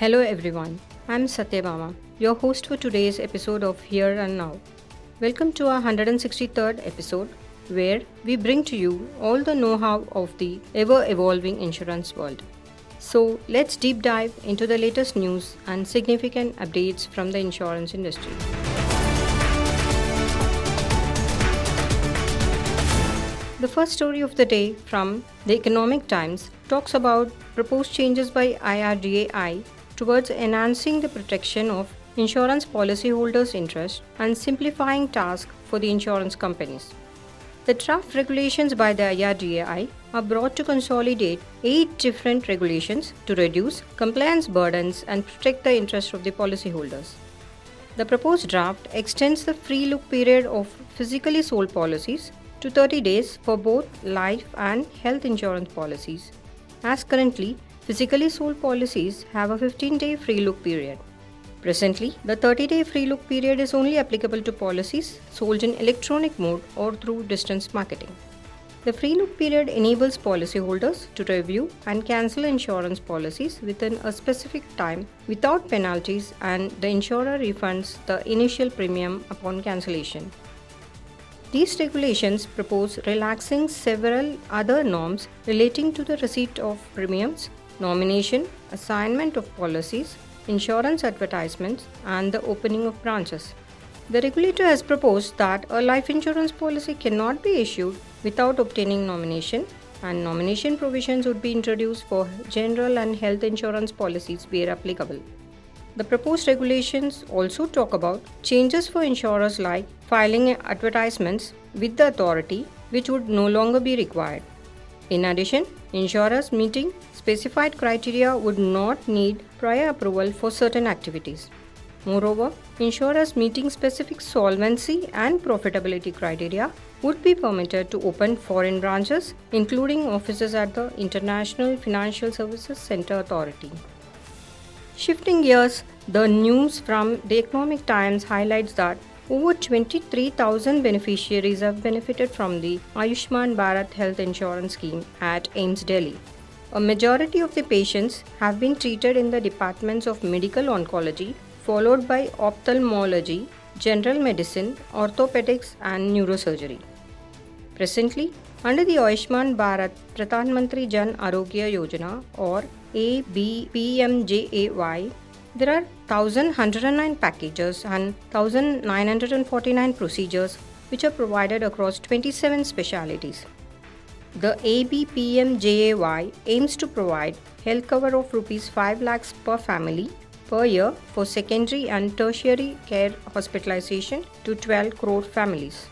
Hello everyone, I'm Sathyabama, your host for today's episode of Here and Now. Welcome to our 163rd episode, where we bring to you all the know how of the ever evolving insurance world. So, let's deep dive into the latest news and significant updates from the insurance industry. The first story of the day from the Economic Times talks about proposed changes by IRDAI towards enhancing the protection of insurance policyholders' interests and simplifying tasks for the insurance companies. The draft regulations by the IRDAI are brought to consolidate eight different regulations to reduce compliance burdens and protect the interests of the policyholders. The proposed draft extends the free look period of physically sold policies to 30 days for both life and health insurance policies, as currently physically sold policies have a 15 day free look period. Presently, the 30 day free look period is only applicable to policies sold in electronic mode or through distance marketing. The free look period enables policyholders to review and cancel insurance policies within a specific time without penalties, and the insurer refunds the initial premium upon cancellation. These regulations propose relaxing several other norms relating to the receipt of premiums, nomination, assignment of policies, insurance advertisements, and the opening of branches. The regulator has proposed that a life insurance policy cannot be issued without obtaining nomination, and nomination provisions would be introduced for general and health insurance policies where applicable. The proposed regulations also talk about changes for insurers like filing advertisements with the authority, which would no longer be required. In addition, insurers meeting specified criteria would not need prior approval for certain activities. Moreover, insurers meeting specific solvency and profitability criteria would be permitted to open foreign branches, including offices at the International Financial Services Center Authority. Shifting gears, the news from the Economic Times highlights that over 23,000 beneficiaries have benefited from the Ayushman Bharat health insurance scheme at AIIMS Delhi. A majority of the patients have been treated in the departments of medical oncology, followed by ophthalmology, general medicine, orthopedics, and neurosurgery. Presently, under the Ayushman Bharat Pradhan Mantri Jan Arogya Yojana or ABPMJAY, there are 1109 packages and 1949 procedures which are provided across 27 specialties. The ABPMJAY aims to provide health cover of rupees 5 lakhs per family per year for secondary and tertiary care hospitalization to 12 crore families.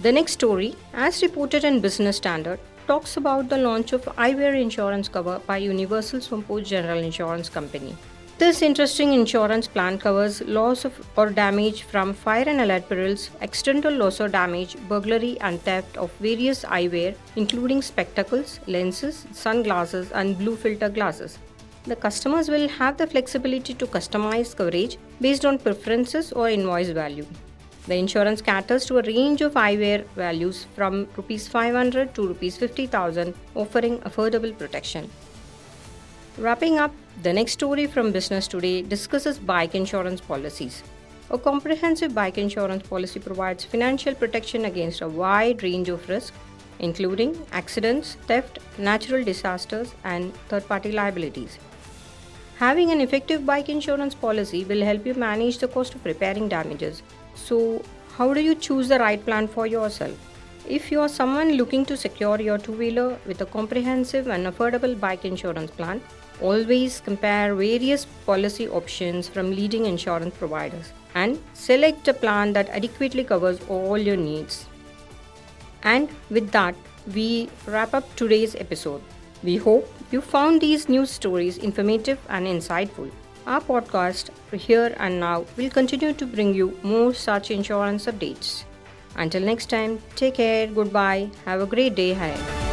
The next story, as reported in Business Standard, talks about the launch of eyewear insurance cover by Universal Sompo General Insurance Company. This interesting insurance plan covers loss of or damage from fire and alert perils, accidental loss or damage, burglary and theft of various eyewear including spectacles, lenses, sunglasses and blue filter glasses. The customers will have the flexibility to customize coverage based on preferences or invoice value. The insurance caters to a range of eyewear values from Rs 500 to Rs 50,000, offering affordable protection. Wrapping up, the next story from Business Today discusses bike insurance policies. A comprehensive bike insurance policy provides financial protection against a wide range of risks, including accidents, theft, natural disasters, and third party liabilities. Having an effective bike insurance policy will help you manage the cost of repairing damages, so, how do you choose the right plan for yourself? If you are someone looking to secure your two wheeler with a comprehensive and affordable bike insurance plan, always compare various policy options from leading insurance providers and select a plan that adequately covers all your needs. And with that, we wrap up today's episode. We hope you found these news stories informative and insightful. Our podcast, Here and Now, will continue to bring you more such insurance updates. Until next time, take care, goodbye, have a great day ahead.